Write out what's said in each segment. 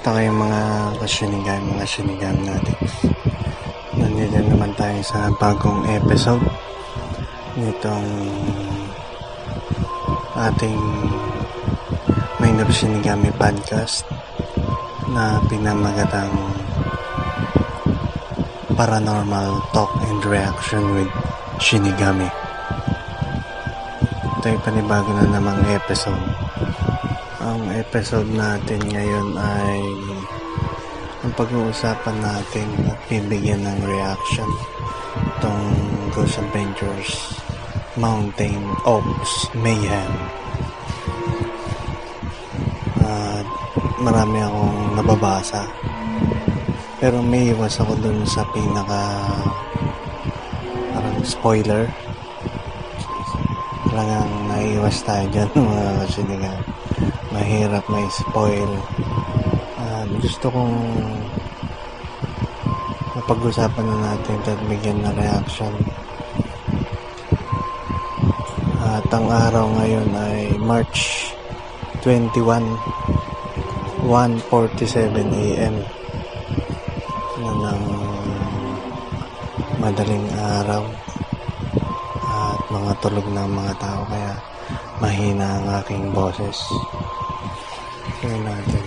Kamusta kayong mga kasyanigan, mga sinigang natin? Nandito naman tayo sa bagong episode nitong ating Minor Shinigami podcast na pinamagatang Paranormal Talk and Reaction with Shinigami. Ito ay panibago na namang episode ang episode natin ngayon ay ang pag-uusapan natin at bibigyan ng reaction itong Ghost Adventures Mountain Oaks Mayhem. At marami akong nababasa. Pero may iwas ako dun sa pinaka parang spoiler. Talagang naiiwas tayo dyan mga kasinigan mahirap may spoil. Uh, gusto kong mapag-usapan na natin at bigyan na reaction. At ang araw ngayon ay March 21 1.47 a.m. na ng madaling araw. At mga tulog ng mga tao kaya mahina ang aking boses Tingnan natin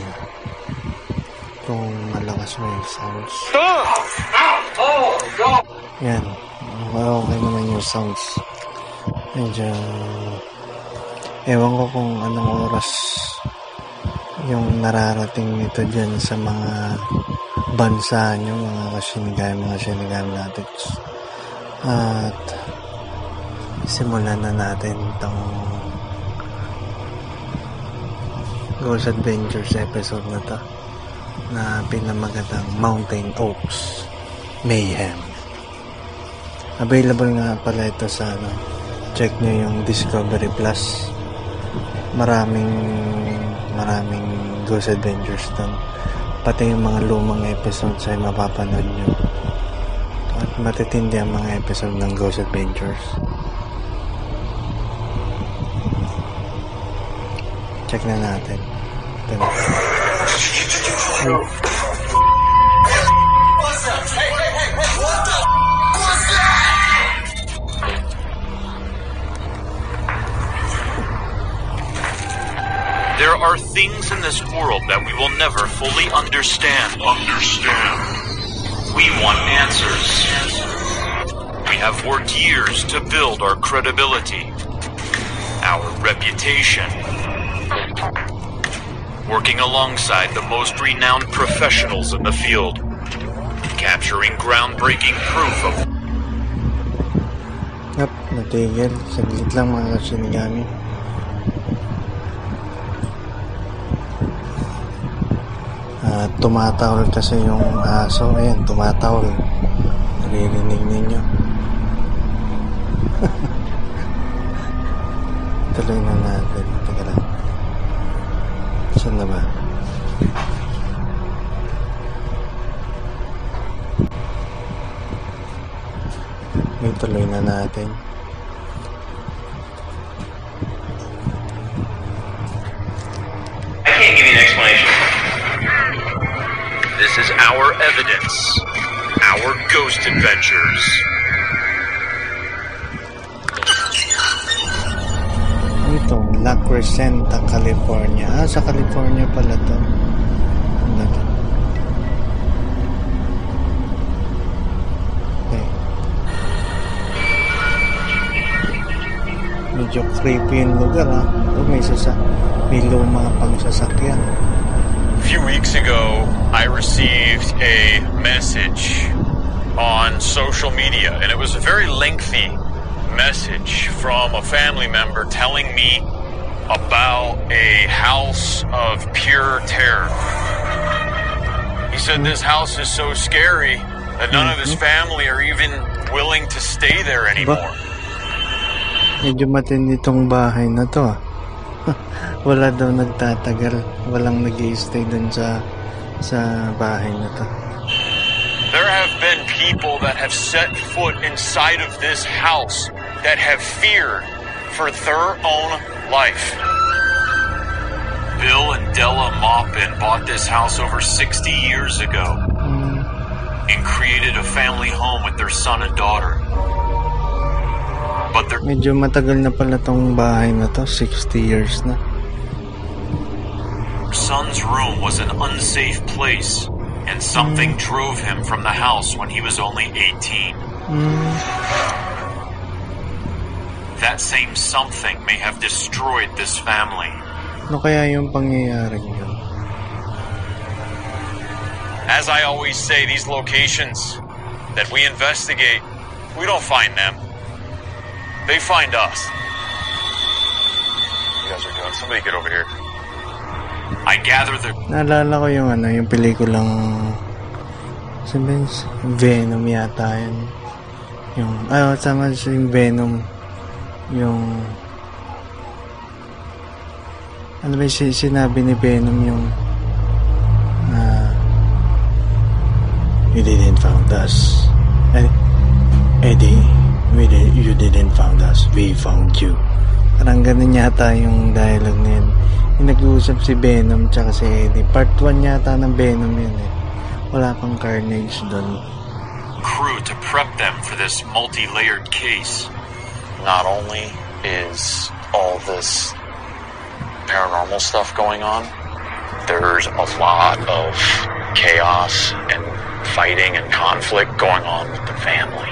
kung malakas mo yung sounds. Yan. Okay naman yung sounds. Medyo ewan ko kung anong oras yung nararating nito dyan sa mga bansa nyo, mga kasinigay, mga sinigay natin. At simulan na natin itong Ghost Adventures episode na to na pinamagatang Mountain Oaks Mayhem. Available nga pala ito sa ano, check nyo yung Discovery Plus. Maraming maraming Ghost Adventures doon. Pati yung mga lumang episodes ay mapapanood nyo. At matitindi ang mga episode ng Ghost Adventures. Check na natin. Na. There are things in this world that we will never fully understand. Understand. We want answers. We have worked years to build our credibility, our reputation, working alongside the most renowned professionals in the field, capturing groundbreaking proof of Yep, natigil. Saglit lang mga kasinigami. Ah, At tumatawal kasi yung aso. Ayan, tumatawal. Naririnig ninyo. Tuloy na natin. Teka lang. Saan na ba? May tuloy na natin. I can't give you an explanation. This is our evidence. Our ghost adventures. La Crescenta, California. Ah, sa California pala to. Okay. Medyo creepy yung lugar ah. Oh, may sasa may luma pang sasakyan. A few weeks ago, I received a message on social media, and it was a very lengthy message from a family member telling me about a house of pure terror. He said this house is so scary that none of his family are even willing to stay there anymore. Medyo matindi tong bahay na to ah. Wala daw nagtatagal. Walang nag stay dun sa sa bahay na to. There have been people that have set foot inside of this house that have feared for their own life. Bill and Della Maupin bought this house over 60 years ago and created a family home with their son and daughter. But their Medyo matagal na pala tong bahay na to. 60 years na. son's room was an unsafe place, and something drove him from the house when he was only 18. Hmm. That same something may have destroyed this family. Ano kaya yung pangyayaring yun? As I always say, these locations that we investigate, we don't find them. They find us. You guys are doing. Somebody get over here. I gather that Naalala ko yung ano, yung pelikulang sabihin, Venom yata yun. Yung, ay, oh, tama siya yung Venom. Yung, ano ba yung si- sinabi ni Venom yung, ah, you didn't found us. Eh, Eddie, we did, you didn't found us, we found you. Parang ganun yata yung dialogue na yun. Yung nag-uusap si Venom tsaka si Eddie. Part 1 yata ng Venom yun eh. Wala pang carnage doon. crew to prep them for this multi-layered case. Not only is all this paranormal stuff going on, there's a lot of chaos and fighting and conflict going on with the family.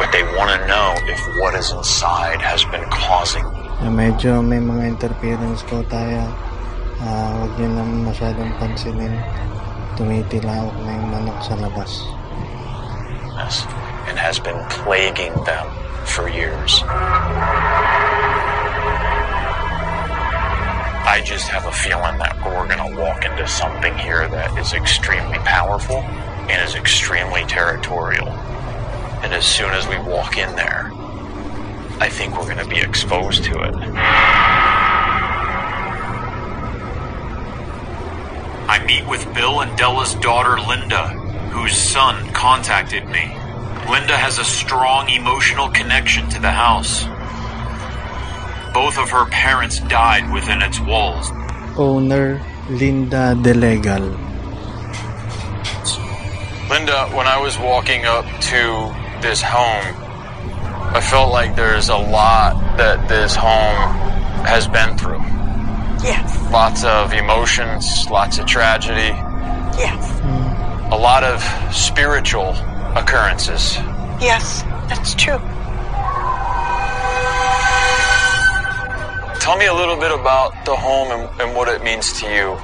But they want to know if what is inside has been causing Eh, medyo may mga interference po tayo. Ah, huwag nyo naman masyadong pansinin. Tumitilawak na yung manok sa labas. this and has been plaguing them for years. I just have a feeling that we're going to walk into something here that is extremely powerful and is extremely territorial. And as soon as we walk in there, I think we're going to be exposed to it. I meet with Bill and Della's daughter Linda, whose son contacted me. Linda has a strong emotional connection to the house. Both of her parents died within its walls. Owner, Linda Delegal. Linda, when I was walking up to this home, I felt like there's a lot that this home has been through. Yes, Lots of emotions, lots of tragedy, yes, mm. a lot of spiritual occurrences. yes, that's true. Tell me a little bit about the home and, and what it means to you.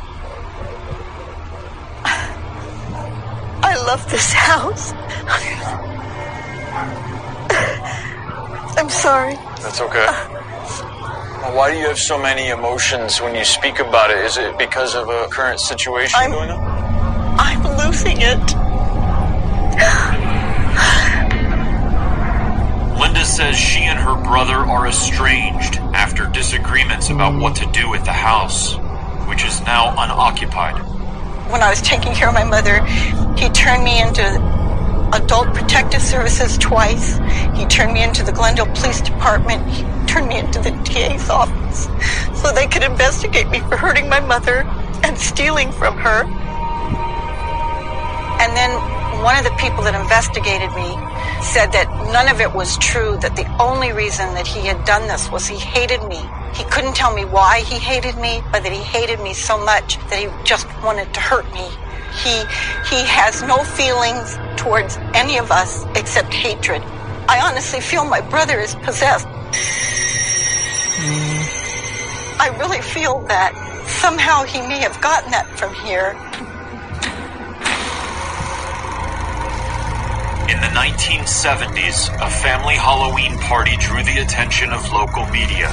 I love this house. I'm sorry. That's okay. Why do you have so many emotions when you speak about it? Is it because of a current situation I'm- going on? I'm losing it. Linda says she and her brother are estranged after disagreements about what to do with the house, which is now unoccupied. When I was taking care of my mother, he turned me into Adult Protective Services twice. He turned me into the Glendale Police Department. He turned me into the DA's office so they could investigate me for hurting my mother and stealing from her. And then one of the people that investigated me said that none of it was true, that the only reason that he had done this was he hated me. He couldn't tell me why he hated me, but that he hated me so much that he just wanted to hurt me. He, he has no feelings towards any of us except hatred. I honestly feel my brother is possessed. Mm. I really feel that somehow he may have gotten that from here. In the 1970s, a family Halloween party drew the attention of local media.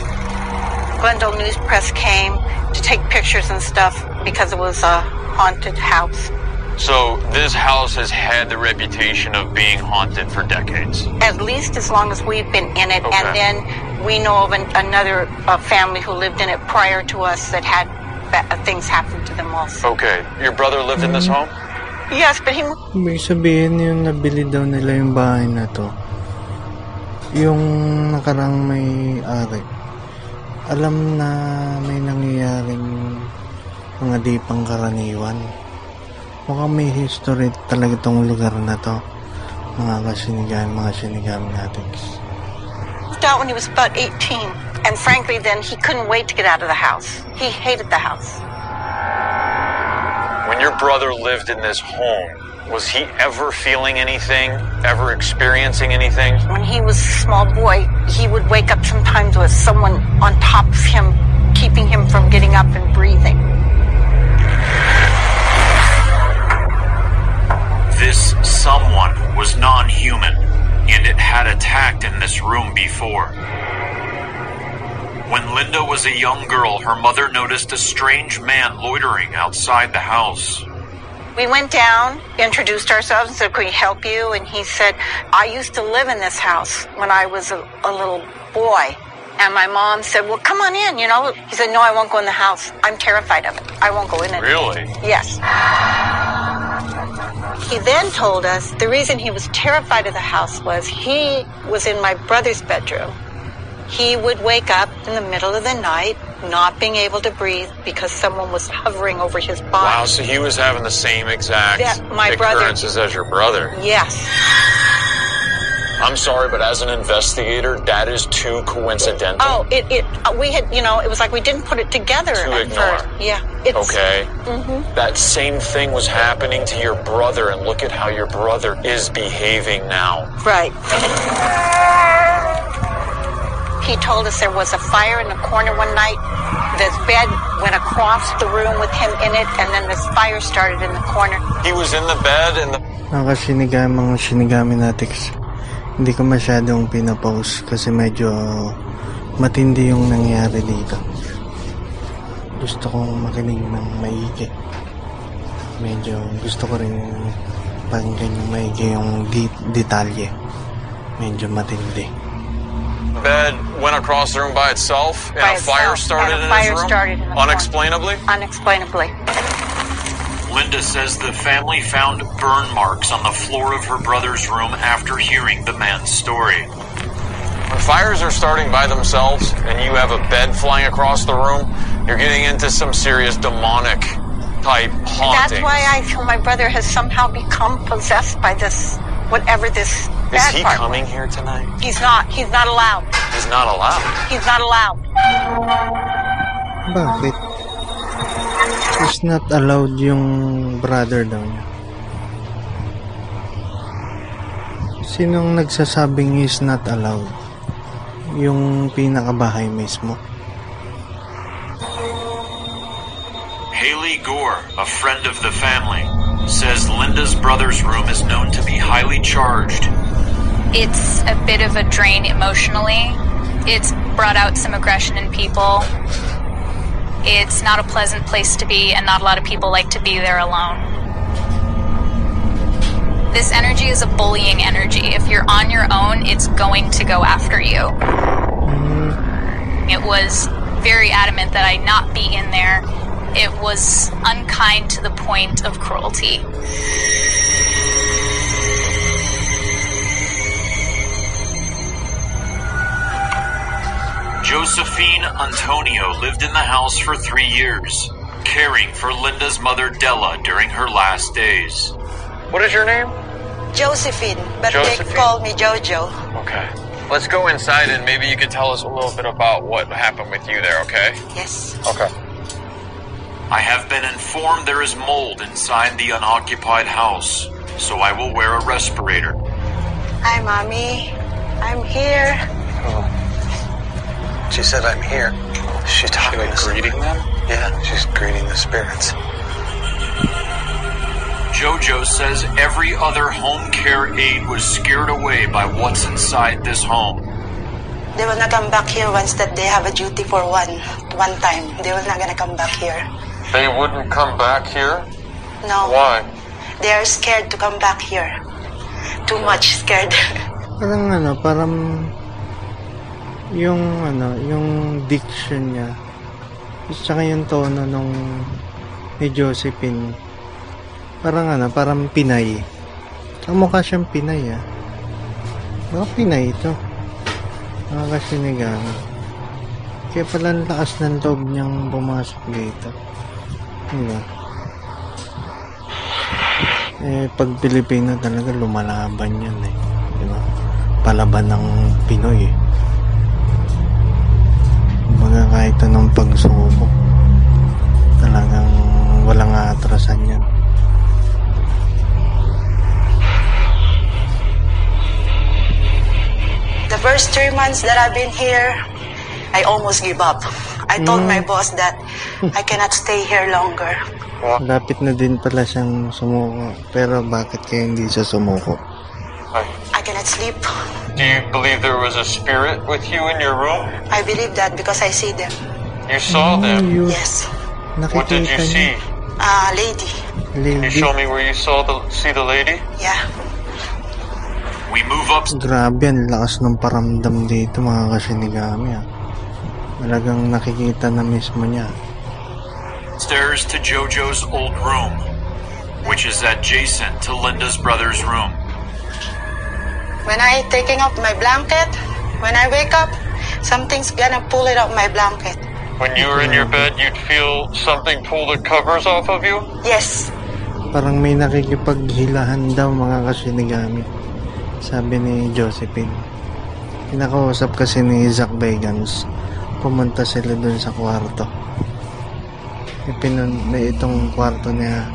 Glendale News Press came to take pictures and stuff because it was a haunted house. So this house has had the reputation of being haunted for decades. At least as long as we've been in it, Okay. and then we know of an, another uh, family who lived in it prior to us that had ba- things happen to them also. Okay, your brother lived in this home? Yes, but he Ibig sabihin yung nabili daw nila yung bahay na to. Yung nakarang may ari. Alam na may nangyayaring mga di pangkaraniwan. Mukhang may history talaga tong lugar na to. Mga kasinigami, mga sinigami natics. out when he was about 18. And frankly, then he couldn't wait to get out of the house. He hated the house. Your brother lived in this home, was he ever feeling anything? Ever experiencing anything? When he was a small boy, he would wake up sometimes with someone on top of him, keeping him from getting up and breathing. This someone was non human, and it had attacked in this room before. When Linda was a young girl, her mother noticed a strange man loitering outside the house. We went down, introduced ourselves, and said, Can we help you? And he said, I used to live in this house when I was a, a little boy. And my mom said, Well, come on in, you know. He said, No, I won't go in the house. I'm terrified of it. I won't go in it. Really? Yes. He then told us the reason he was terrified of the house was he was in my brother's bedroom. He would wake up in the middle of the night, not being able to breathe because someone was hovering over his body. Wow, so he was having the same exact Yeah, my brother- occurrences as your brother. Yes. I'm sorry, but as an investigator, that is too coincidental. Oh, it, it, uh, we had, you know, it was like we didn't put it together To at ignore. first. Yeah. It's, Okay. That same thing was happening to your brother, and look at how your brother is behaving now. Right. He told us there was a fire in the corner one night. This bed went across the room with him in it, and then this fire started in the corner. He was in the bed, and the Mga kasinigami, mga sinigami natics. Hindi ko masyadong pinapost kasi medyo matindi yung nangyari dito. Gusto kong makinig ng maigi. Medyo gusto ko rin pakinggan yung maigi yung di- detalye. Medyo matindi. bed went across the room by itself, and By a fire started and a in fire his room. started in the corner. Unexplainably. Unexplainably. Linda says the family found burn marks on the floor of her brother's room after hearing the man's story. When fires are starting by themselves, and you have a bed flying across the room, you're getting into some serious demonic type haunting. That's why I feel my brother has somehow become possessed by this, whatever this Is bad he part. coming here tonight? He's not. He's not allowed. He's not allowed. He's not allowed. Bakit? Is not allowed yung brother daw niya. Sinong nagsasabing is not allowed? Yung pinakabahay mismo. Haley Gore, a friend of the family, says Linda's brother's room is known to be highly charged. It's a bit of a drain emotionally. It's brought out some aggression in people. It's not a pleasant place to be, and not a lot of people like to be there alone. This energy is a bullying energy. If you're on your own, it's going to go after you. Mm-hmm. It was very adamant that I not be in there. It was unkind to the point of cruelty. Josephine Antonio lived in the house for three years, caring for Linda's mother Della during her last days. What is your name? Josephine, but Josephine. they call me Jojo. Okay. Let's go inside, and maybe you could tell us a little bit about what happened with you there. Okay. Yes. Okay. I have been informed there is mold inside the unoccupied house, so I will wear a respirator. Hi, mommy. I'm here. Oh. She said, I'm here. She's talking like to somebody. greeting them? Yeah, she's greeting the spirits. JoJo says every other home care aide was scared away by what's inside this home. They will not come back here once that they have a duty for one one time. They will not gonna come back here. They wouldn't come back here. No. Why? They are scared to come back here. Too much scared. Parang ano, parang yung ano, yung diction niya. Tsaka yung tono nung ni Josephine. Parang ano, parang Pinay. Ang mukha siyang Pinay ah. Baka Pinay ito. Mga kasinigang. Kaya pala ang lakas ng loob niyang pumasok dito. Diba? Eh, pag Pilipino talaga lumalaban yan eh. Diba? Palaban ng Pinoy eh. Kumbaga kahit anong pagsuko, talagang walang atrasan yan. The first three months that I've been here, I almost give up. I told my boss that I cannot stay here longer. Lapit na din pala siyang sumuko. Pero bakit kaya hindi siya sumuko? I cannot sleep. Do you believe there was a spirit with you in your room? I believe that because I see them. You saw them. Yes. What did you see? niya. Ah, lady. Can you Lady. show me where you saw the see the lady? Yeah. We move up Grabe, ang lakas ng paramdam dito mga kasinigami ah. Talagang nakikita na mismo niya. stairs to Jojo's old room, which is adjacent to Linda's brother's room. When I taking off my blanket, when I wake up, something's gonna pull it off my blanket. When you were in your bed, you'd feel something pull the covers off of you? Yes. Parang may nakikipaghilahan daw mga kasinigami. Sabi ni Josephine. Kinakausap kasi ni Zach Bagans. Pumunta sila dun sa kwarto. Ipinun, may itong kwarto niya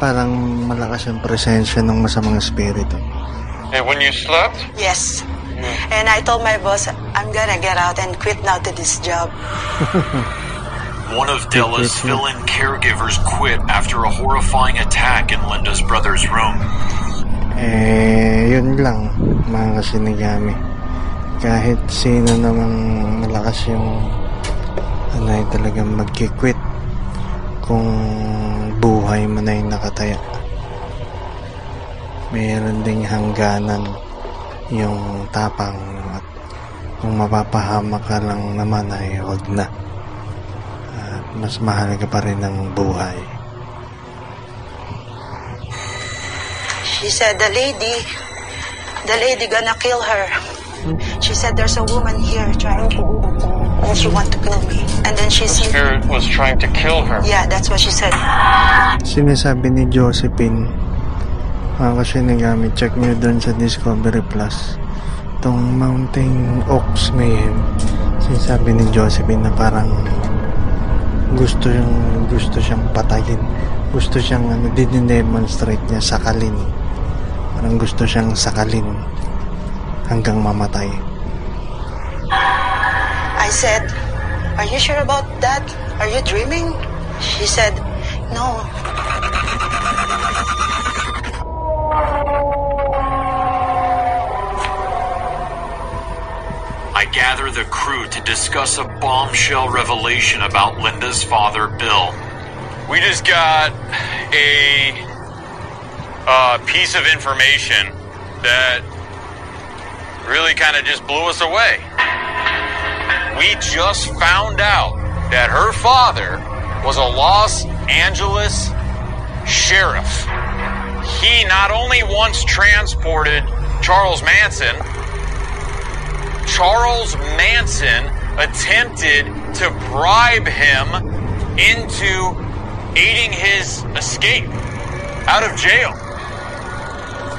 parang malakas yung presensya ng masamang espiritu. And when you slept? Yes. And I told my boss, I'm gonna get out and quit now to this job. One of Della's fill-in caregivers quit after a horrifying attack in Linda's brother's room. Eh, yun lang, mga kasinigami. Kahit sino namang malakas yung ano ay talagang magkikwit kung buhay mo na yung nakataya. Mayroon ding hangganan yung tapang at kung mapapahamak ka lang naman ay wag na. At mas mahalaga pa rin ang buhay. She said, the lady, the lady gonna kill her. She said, there's a woman here trying to do me. And she want to kill me. And then she said, Spirit was trying to kill her. yeah, that's what she said. sinasabi ni Josephine mga kasinigami check nyo doon sa Discovery Plus itong Mountain Oaks Mayhem sinasabi ni Josephine na parang gusto siyang gusto siyang patayin gusto siyang ano dinemonstrate niya sakalin parang gusto siyang sakalin hanggang mamatay I said, are you sure about that? Are you dreaming? She said, no. I gather the crew to discuss a bombshell revelation about Linda's father, Bill. We just got a piece of information that really kind of just blew us away. We just found out that her father was a Los Angeles sheriff. He not only once transported Charles Manson, Charles Manson attempted to bribe him into aiding his escape out of jail.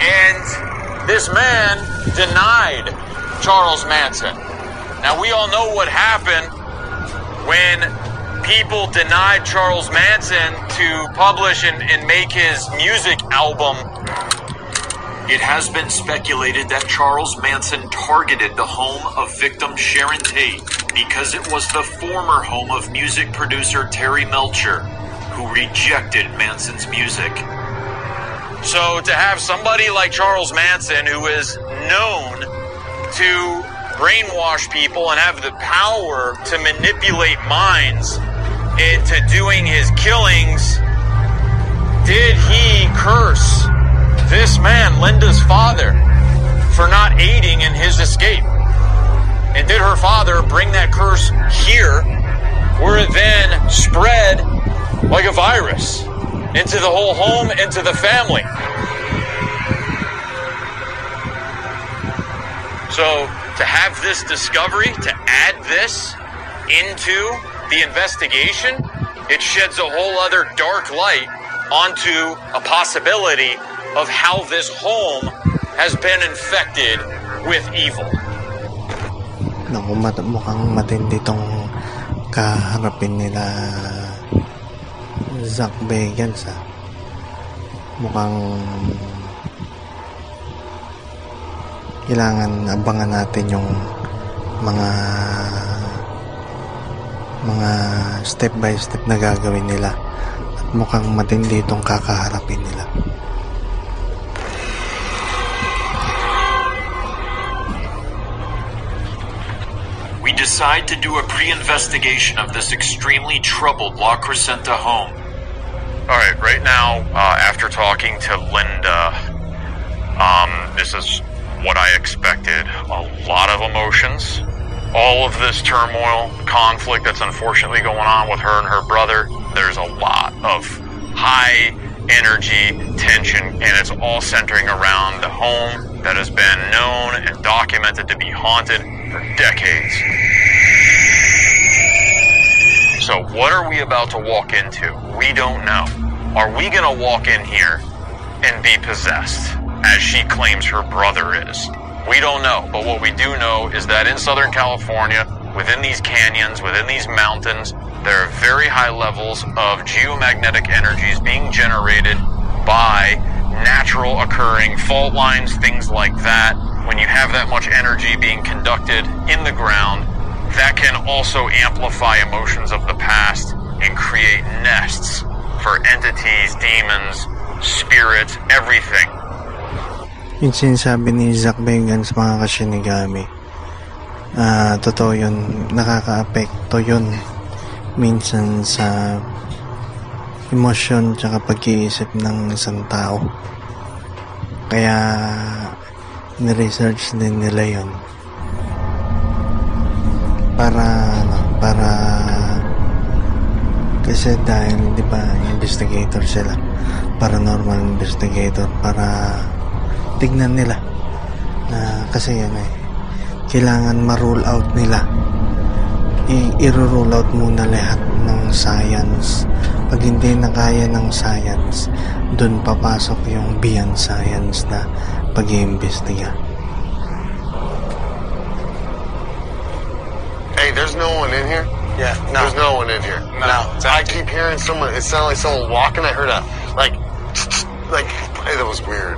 And this man denied Charles Manson. Now, we all know what happened when people denied Charles Manson to publish and, and make his music album. It has been speculated that Charles Manson targeted the home of victim Sharon Tate because it was the former home of music producer Terry Melcher, who rejected Manson's music. So to have somebody like Charles Manson, who is known to brainwash people and have the power to manipulate minds into doing his killings, did he curse this man, Linda's father, for not aiding in his escape? And did her father bring that curse here, where it then spread like a virus into the whole home, into the family? So to have this discovery, to add this into the investigation, it sheds a whole other dark light onto a possibility of how this home has been infected with evil. Naku, mat- mukhang matindi tong kaharapin nila Zach Bagans ah. Mukhang kailangan abangan natin yung mga mga step by step na gagawin nila at mukhang matindi itong kakaharapin nila. We decide to do a pre-investigation of this extremely troubled La Crescenta home. All right, right now, uh, after talking to Linda, um, this is what I expected. A lot of emotions, all of this turmoil, conflict that's unfortunately going on with her and her brother. There's a lot of high energy, tension, and it's all centering around the home that has been known and documented to be haunted for decades. So, what are we about to walk into? We don't know. Are we going to walk in here and be possessed, as she claims her brother is? We don't know. But what we do know is that in Southern California, within these canyons, within these mountains, there are very high levels of geomagnetic energies being generated by natural occurring fault lines, things like that. When you have that much energy being conducted in the ground, that can also amplify emotions of the past and create nests for entities, demons, spirits, everything. Yung sinasabi ni Zach Bagans mga kasinigami, ah totoo yun, nakaka-apekto yun minsan sa emosyon tsaka pag-iisip ng isang tao. Kaya ni-research din nila yun para ano, para kasi dahil di ba investigator sila paranormal investigator para tignan nila na kasi yan eh kailangan ma-rule out nila i-rule out muna lahat ng science pag hindi na kaya ng science dun papasok yung beyond science na pag-iimbestiga Hey, there's no one in here. Yeah, no. There's no one in here. No, it's I keep hearing someone. It sounded like someone walking. I heard a like, like hey, that was weird.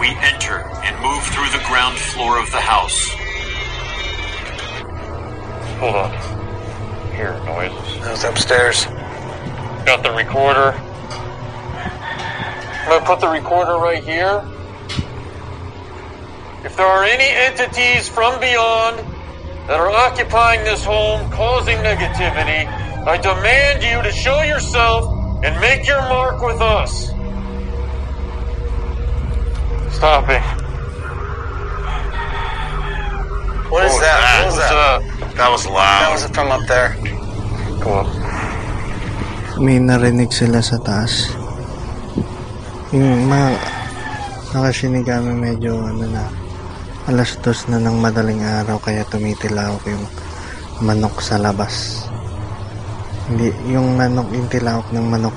We enter and move through the ground floor of the house. Hold on. Hear noises. That was upstairs. Got the recorder. I'm gonna put the recorder right here. If there are any entities from beyond that are occupying this home, causing negativity, I demand you to show yourself and make your mark with us. Stopping. What is that? What was that? uh, That was That loud. was from up there. Go up. may narinig sila sa taas. Yung mga nakasinigami medyo ano na alas dos na ng madaling araw kaya tumitilawak yung manok sa labas. Hindi, yung manok, yung tilawak ng manok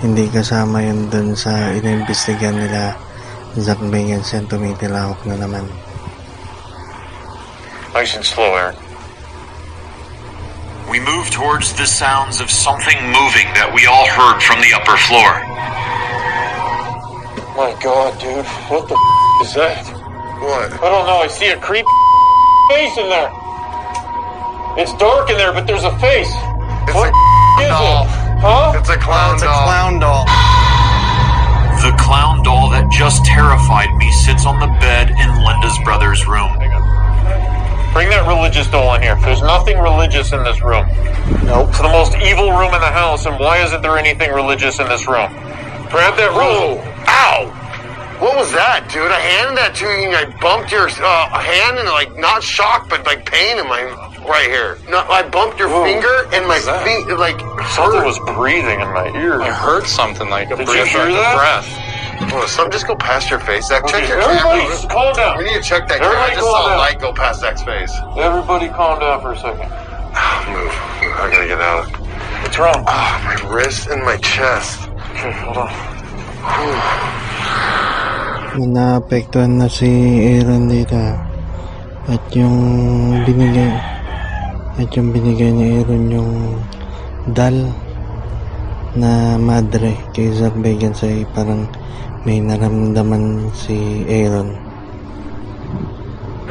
hindi kasama yun dun sa inimbestigan nila Zak Bagans yan tumitilawak na naman. Nice and slow, Aaron. We move towards the sounds of something moving that we all heard from the upper floor. My God, dude, what the is that? What? I don't know. I see a creepy face in there. It's dark in there, but there's a face. It's what a is doll. it? Huh? It's a clown It's a clown doll. The clown doll that just terrified me sits on the bed in Linda's brother's room. Bring that religious doll in here. There's nothing religious in this room. Nope. It's the most evil room in the house, and why isn't there anything religious in this room? Grab that Whoa! room. Ow! What was that, dude? I handed that to you and I bumped your uh, hand and like not shock, but like pain in my right here. No, I bumped your Whoa, finger and my was that? feet like Something hurt. was breathing in my ear. I heard something like a Did breath, you hear like a that? breath. Oh, some just go past your face. Zak, check Okay, your everybody, camera. calm down. We need to check that camera. I just calm saw a down. light go past Zak's face. Everybody calm down for a second. Move. I gotta get out. What's wrong? Ah, my wrist and my chest. Okay, hold on. na naapektuhan na si Aaron dito at yung binigay at yung binigay ni Aaron yung dal na madre kay Zak Bagans ay parang may naramdaman si Aaron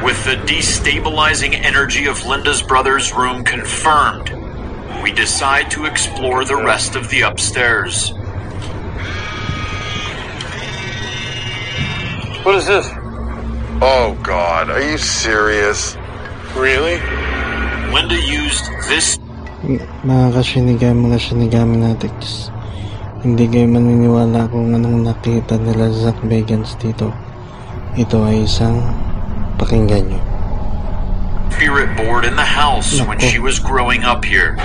With the destabilizing energy of Linda's brother's room confirmed, we decide to explore the rest of the upstairs. What is this? Oh God, are you serious? Really? Linda used this mga kasinigami mga sinigami natin hindi kayo maniniwala kung anong nakita nila Zak Bagans dito ito ay isang pakinggan nyo spirit board in the house when she was growing up here.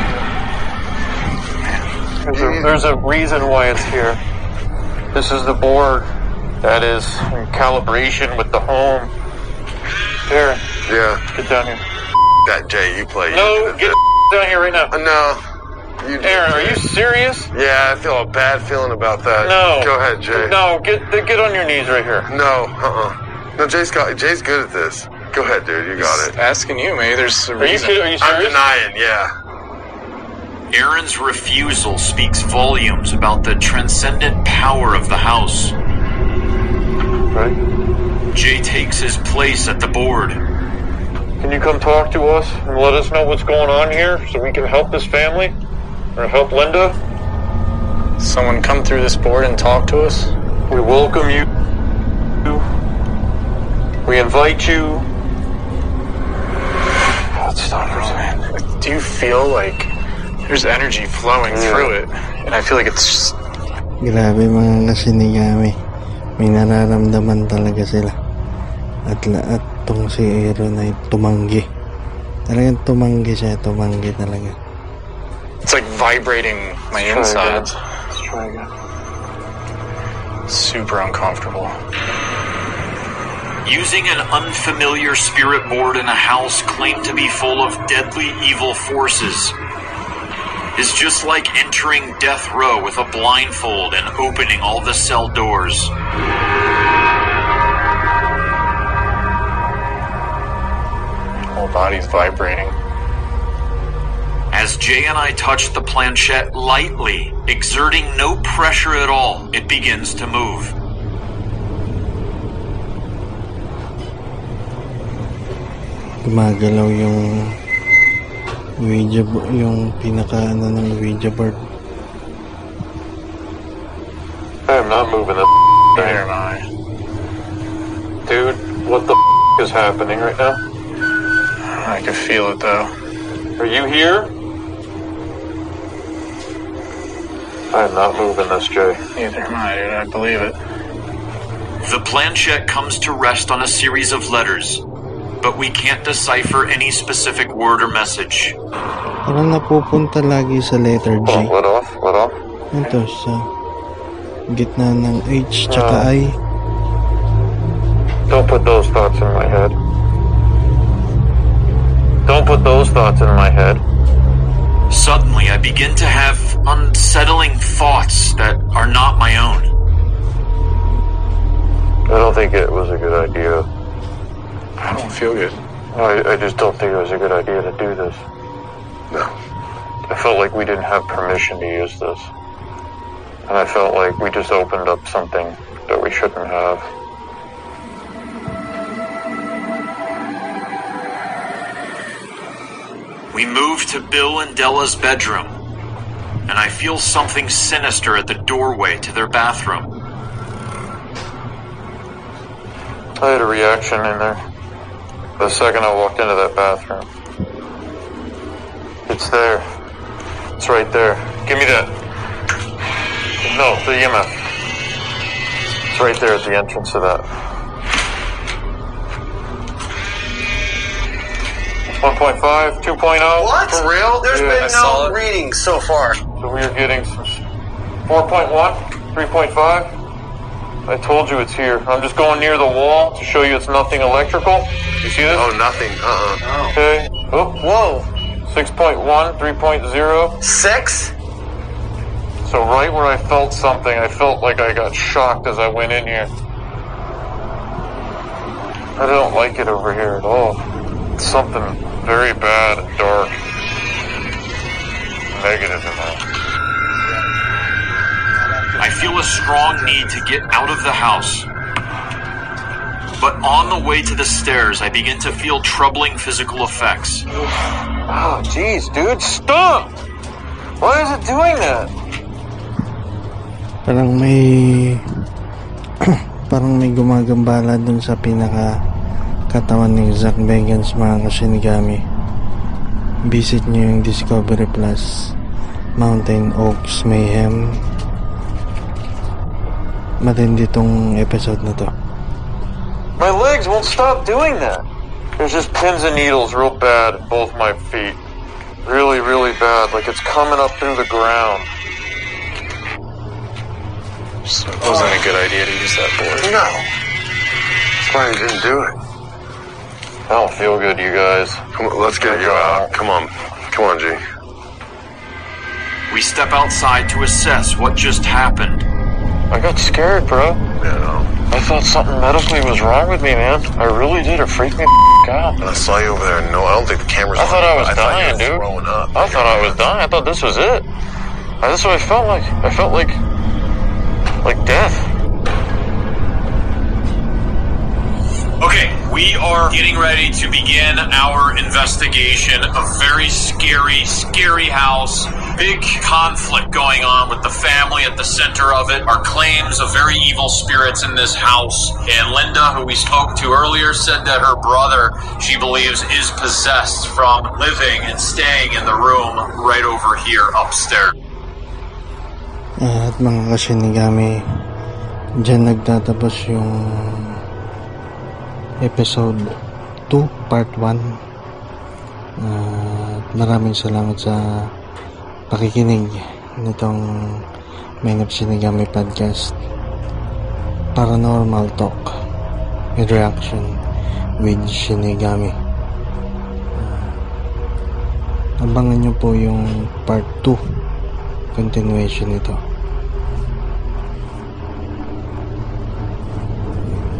There's a, there's a reason why it's here. This is the board that is in calibration with the home. Aaron, Yeah, get down here. That Jay, you play. No, you get down here right now. Uh, no. You Aaron, are you serious? Yeah, I feel a bad feeling about that. No. Go ahead, Jay. No, get get on your knees right here. No, uh-uh. No, Jay's got. Jay's good at this. Go ahead, dude. You got it. Asking you, maybe there's a Are you reason. kidding? Are you I'm denying. Yeah. Aaron's refusal speaks volumes about the transcendent power of the house. Right. Jay takes his place at the board. Can you come talk to us and let us know what's going on here so we can help this family or help Linda? Someone come through this board and talk to us? We welcome you. We invite you. Let's stop for a. Do you feel like there's energy flowing through it? And I feel like it's just Grabe mga kasinigami. May nararamdaman talaga sila. At lahat tong si Aaron ay tumanggi. Talagang tumanggi siya, tumanggi talaga. it's like vibrating my insides. Let's try again. Super uncomfortable. Using an unfamiliar spirit board in a house claimed to be full of deadly evil forces is just like entering death row with a blindfold and opening all the cell doors. Body's vibrating. As Jay and I touch the planchette lightly, exerting no pressure at all, it begins to move. Gumagalaw yung Ouija yung pinaka ano ng Ouija board. I am not moving this Neither am I. Dude, what the is happening right now? I can feel it though. Are you here? I am not moving this, Jay. Neither am I, dude. I believe it. The planchette comes to rest on a series of letters, but we can't decipher any specific word or message. Parang napupunta lagi sa letter G. Oh, let off, let off. Ito sa gitna ng H tsaka I. Uh, don't put those thoughts in my head. Don't put those thoughts in my head. Suddenly, I begin to have unsettling thoughts that are not my own. I don't think it was a good idea. I don't feel good. I, I just don't think it was a good idea to do this. No. I felt like we didn't have permission to use this. And I felt like we just opened up something that we shouldn't have. We move to Bill and Della's bedroom, and I feel something sinister at the doorway to their bathroom. I had a reaction in there. The second I walked into that bathroom. It's there. It's right there. Give me that. No, the EMF. It's right there at the entrance to that. 1.5, 2.0. What? For real? There's Yeah, been no readings so far. So we are getting 4.1, 3.5. I told you it's here. I'm just going near the wall to show you it's nothing electrical. You see this? Oh, nothing. Uh-uh. Okay. Oh, Whoa. 6.1, 3.0. Six? So right where I felt something, I felt like I got shocked as I went in here. I don't like it over here at all. It's something very bad and dark. Negative in there. I feel a strong need to get out of the house. But on the way to the stairs, I begin to feel troubling physical effects. Oh, jeez, dude, stop! Why is it doing that? Parang may parang may gumagambala dun sa pinaka katawan ni Zak Bagans mga kasinigami. Visit nyo yung Discovery Plus Mountain Oaks Mayhem. Matindi tong episode na to. My legs won't stop doing that. There's just pins and needles real bad in both my feet. Really, really bad. Like it's coming up through the ground. So it wasn't a good idea to use that board. No. That's why I didn't do it. I don't feel good, you guys. Come on, let's get you out. Come on. Come on, G. We step outside to assess what just happened. I got scared, bro. Yeah, no. I thought something medically was wrong with me, man. I really did. It freaked me out. And I saw you over there. And no, I don't think the camera's I thought on. I was I thought dying, you were dude. up. I thought I was dying. I thought this was it. That's what I felt like. I felt like, like death. We are getting ready to begin our investigation. A very scary, scary house. Big conflict going on with the family at the center of it. Our claims of very evil spirits in this house. And Linda, who we spoke to earlier, said that her brother, she believes, is possessed from living and staying in the room right over here upstairs. At mga kasinigami, dyan nagtatapos yung episode 2, part 1. At maraming salamat sa pakikinig nitong Main of Sinigami podcast. Paranormal Talk with reaction with Shinigami. Abangan nyo po yung part 2 continuation nito.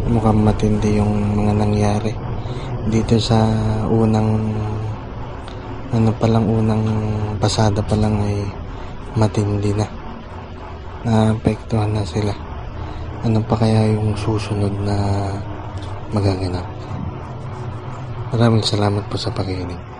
Mukhang matindi yung mga nangyari. Dito sa unang ano palang unang pasada pa lang ay matindi na. Naapektuhan na sila. Ano pa kaya yung susunod na magaganap? Maraming salamat po sa pakikinig